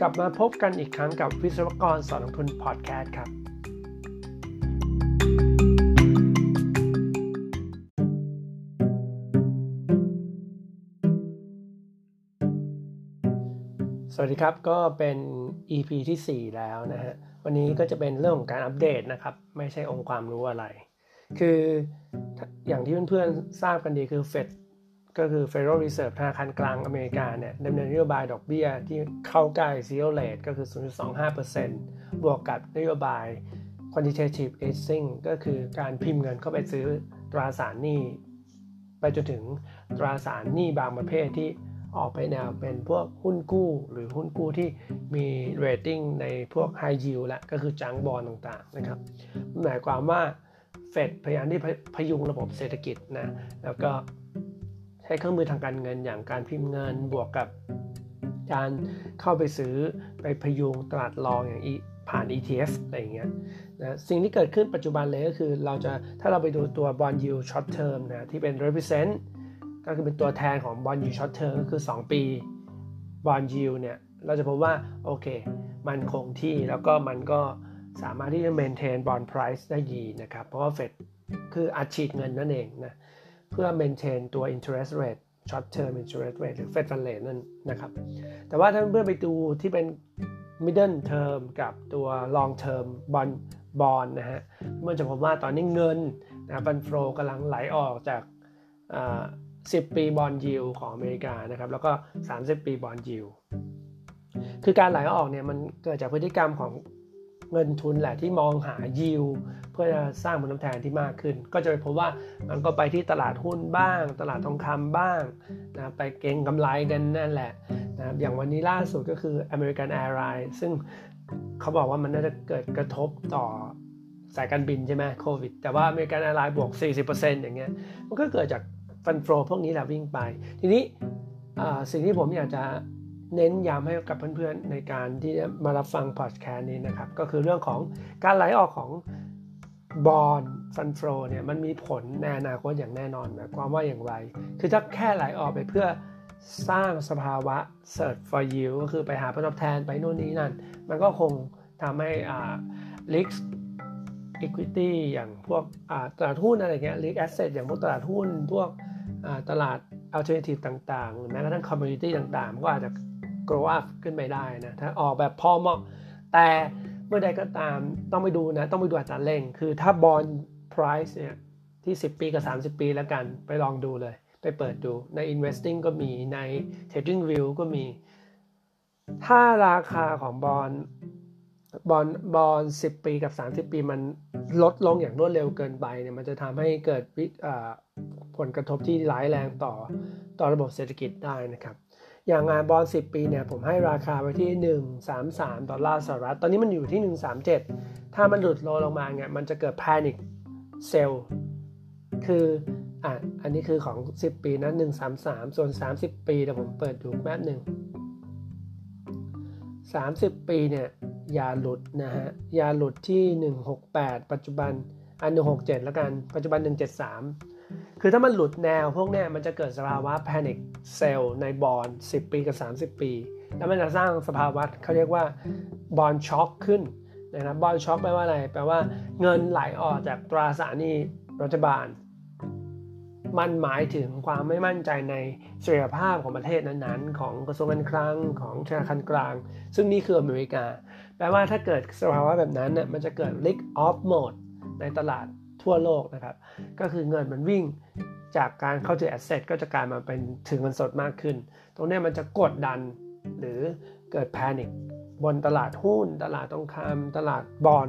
กลับมาพบกันอีกครั้งกับวิศวกรสอนลงทุนพอดแคสต์ครับสวัสดีครับ ก็เป็น EP ที่ 4 แล้วนะฮะ วันนี้ก็จะเป็นเรื่องของการอัปเดตนะครับ ไม่ใช่องค์ความรู้อะไร คืออย่างที่เพื่อนๆทราบกันดีคือเฟด ก็คือ Federal Reserve ธนาคารกลางอเมริกาเนี่ยดำเนินนโยบายดอกเบี้ยที่เข้าใกล้ zero rate ก็คือ 0.25%บวกกับนโยบาย quantitative easing ก็คือการพิมพ์เงินเข้าไปซื้อตราสารหนี้ ไปจนถึงตราสารหนี้บางประเภทที่ออกไปแนวเป็นพวกหุ้นกู้หรือหุ้นกู้ที่มีเรตติ้งในพวก high yield และก็คือจังบอลต่างๆนะครับหมายความว่าเฟดพยายามที่พยุงระบบเศรษฐกิจนะแล้วก็ ใช้เครื่องมือทางการเงินอย่างการพิมพ์เงินบวกกับการเข้าไปซื้อไปพยุงตลาดรองอย่างผ่าน ETF อะไรอย่างเงี้ยนะสิ่งที่เกิดขึ้นปัจจุบันเลยก็คือเราจะถ้าเราไปดูตัว bond yield short term นะที่เป็น represent ก็คือเป็นตัวแทนของ bond yield short term ก็คือ 2 ปี bond yield เนี่ยเราจะพบว่าโอเค มันคงที่แล้วก็มันก็สามารถที่จะ maintain bond price ได้ดีนะครับ เพราะว่าเฟดคืออัดฉีดเงินนั่นเองนะ เพื่อ maintain ตัว interest rate short term interest rate หรือ Fed fund rate นั่นนะครับ แต่ว่าถ้าเพื่อไปดูที่เป็น middle term กับตัว long term bond bond นะฮะเมื่อจะพบว่าตอนนี้เงินนะฟันโฟกำลังไหลออกจาก 10 ปีบอลยิวของอเมริกานะครับ แล้วก็ 30 ปีบอลยิวคือการไหลออกเนี่ยมันเกิดจากพฤติกรรมของ เงินทุนแหละที่มองหายิวเพื่อจะสร้างผลตอบแทนที่มากขึ้น ก็จะไปพบว่ามันก็ไปที่ตลาดหุ้นบ้าง ตลาดทองคำบ้างนะไปเก็งกำไรกันนั่นแหละนะอย่างวันนี้ล่าสุดก็คือ American Airlines ซึ่งเขาบอกว่ามันน่าจะเกิดกระทบต่อสายการบินใช่ไหมโควิด แต่ว่า American Airlines บวก 40%อย่างเงี้ยมันก็เกิดจากฟันโฟพวกนี้แหละวิ่งไป ทีนี้สิ่งที่ผมอยากจะ เน้นย้ำให้กับเพื่อนๆในการที่มารับฟังพอดแคสต์นี้นะครับ ก็คือเรื่องของการไหลออกของบอลฟันโฟเนี่ยมันมีผลในอนาคตอย่างแน่นอนหมายความว่าอย่างไร คือถ้าแค่ไหลออกไปเพื่อสร้างสภาวะ search for yield ก็คือไปหาผลตอบแทนไปโน่นนี่นั่น มันก็คงทำให้อ่า risk equity อย่างพวกตลาดหุ้นอะไรเงี้ย risk asset อย่างพวกตลาดหุ้น พวกตลาด alternative ต่างๆแม้กระทั่ง commodity ต่างๆ ก็อาจจะ grow up ขึ้นไปได้นะถ้าออกแบบพอเหมาะ แต่เมื่อใดก็ตามต้องไปดูนะต้องไปดูอัตราเร่ง คือถ้า bond price เนี่ยที่ 10 ปีกับ 30 ปีแล้วกันไปลองดูเลย ไปเปิดดูใน investing ก็มีใน trading view ก็มี ถ้าราคาของบอลบอลบอลสิปีกับ 30 ปีมันลดลงอย่างรวดเร็วเกินไปเนี่ยมันจะทำให้เกิดผลกระทบที่ร้ายแรงต่อต่อระบบเศรษฐกิจได้นะครับ อย่างงานบอล10 ปีเนี่ยผมให้ราคาไว้ที่ 133 ดอลลาร์สหรัฐ ตอนนี้มันอยู่ที่ 137 ถ้ามันหลุดโลลงมาเนี่ยมันจะเกิด panic sell คืออะอันนี้คือของ 10 ปีนะ 133 ส่วน 30 ปีเดี๋ยวผมเปิดดูแป๊บหนึ่ง 30 ปีเนี่ยอย่าหลุดนะฮะอย่าหลุดที่ 168 ปัจจุบันอัน167 แล้วกัน ปัจจุบัน 173 คือถ้ามันหลุดแนวพวกเนี้ยมันจะเกิดสภาวะ panic sell ในบอล10 ปีกับ 30 ปี แล้วมันจะสร้างสภาวะเขาเรียกว่าบอลช็อคขึ้นนะครับบอลช็อคแปลว่าอะไร แปลว่าเงินไหลออกจากตราสารหนี้รัฐบาล มันหมายถึงความไม่มั่นใจในเสถียรภาพของประเทศนั้นๆ ของกระทรวงการคลังของธนาคารกลาง ซึ่งนี่คืออเมริกา แปลว่าถ้าเกิดสภาวะแบบนั้นน่ยมันจะเกิด risk off mode ในตลาด ทั่วโลกนะครับ ก็คือเงินมันวิ่งจากการเข้าถึง asset ก็จะกลายมาเป็นถึงเงินสดมากขึ้น ตรงนี้มันจะกดดันหรือเกิด panic บนตลาดหุ้น ตลาดทองคำตลาดบอล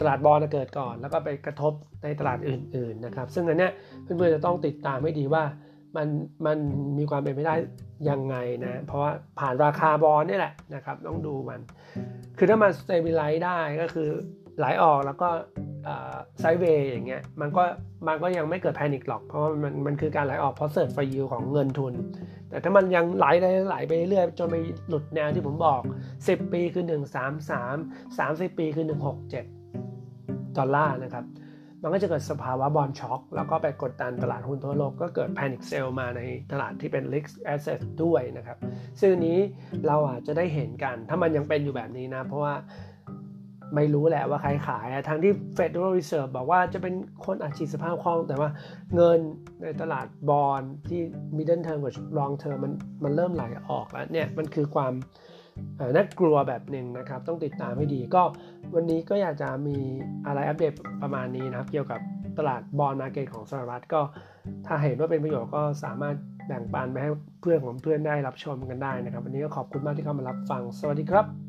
ตลาดบอลจะเกิดก่อน แล้วก็ไปกระทบในตลาดอื่น ๆนะครับ ซึ่งอันเนี้ยเพื่อนๆจะต้องติดตามให้ดีว่ามันมันมีความเป็นไปได้ยังไงนะ เพราะว่าผ่านราคาบอลนี่แหละนะครับ ต้องดูมัน คือถ้ามัน stabilize ได้ก็คือไหลออกแล้วก็ sideway อย่างเงี้ยมันก็มันก็ยังไม่เกิด panic หรอก เพราะว่ามันมันคือการไหลออกเพราะ search for yield ของเงินทุน แต่ถ้ามันยังไหลไหลไปเรื่อยจนไปหลุดแนวที่ผมบอก 10 ปีคือ 133 30 ปีคือ 167 ดอลลาร์นะครับ มันก็จะเกิดสภาวะ bond shock แล้วก็ไปกดดันตลาดหุ้นทั่วโลกก็เกิด panic sell มาในตลาดที่เป็น risk asset ด้วยนะครับ ซึ่งนี้เราอาจจะได้เห็นกันถ้ามันยังเป็นอยู่แบบนี้นะ เพราะว่า ไม่รู้แหละว่าใครขายทางที่ Federal Reserve บอกว่าจะเป็นคนอัดฉีดสภาพคล่อง แต่ว่าเงินในตลาดบอลที่ middle term กับ long term มันมันเริ่มไหลออกแล้วเนี่ยมันคือความน่ากลัวแบบหนึ่งนะครับ ต้องติดตามให้ดีก็วันนี้ก็อยากจะมีอะไรอัปเดตประมาณนี้นะครับ เกี่ยวกับตลาดบอลมาเก็ตของสหรัฐก็ถ้าเห็นว่าเป็นประโยชน์ก็สามารถแบ่งปันไปให้เพื่อนของเพื่อนได้รับชมกันได้นะครับ วันนี้ก็ขอบคุณมากที่เข้ามารับฟัง สวัสดีครับ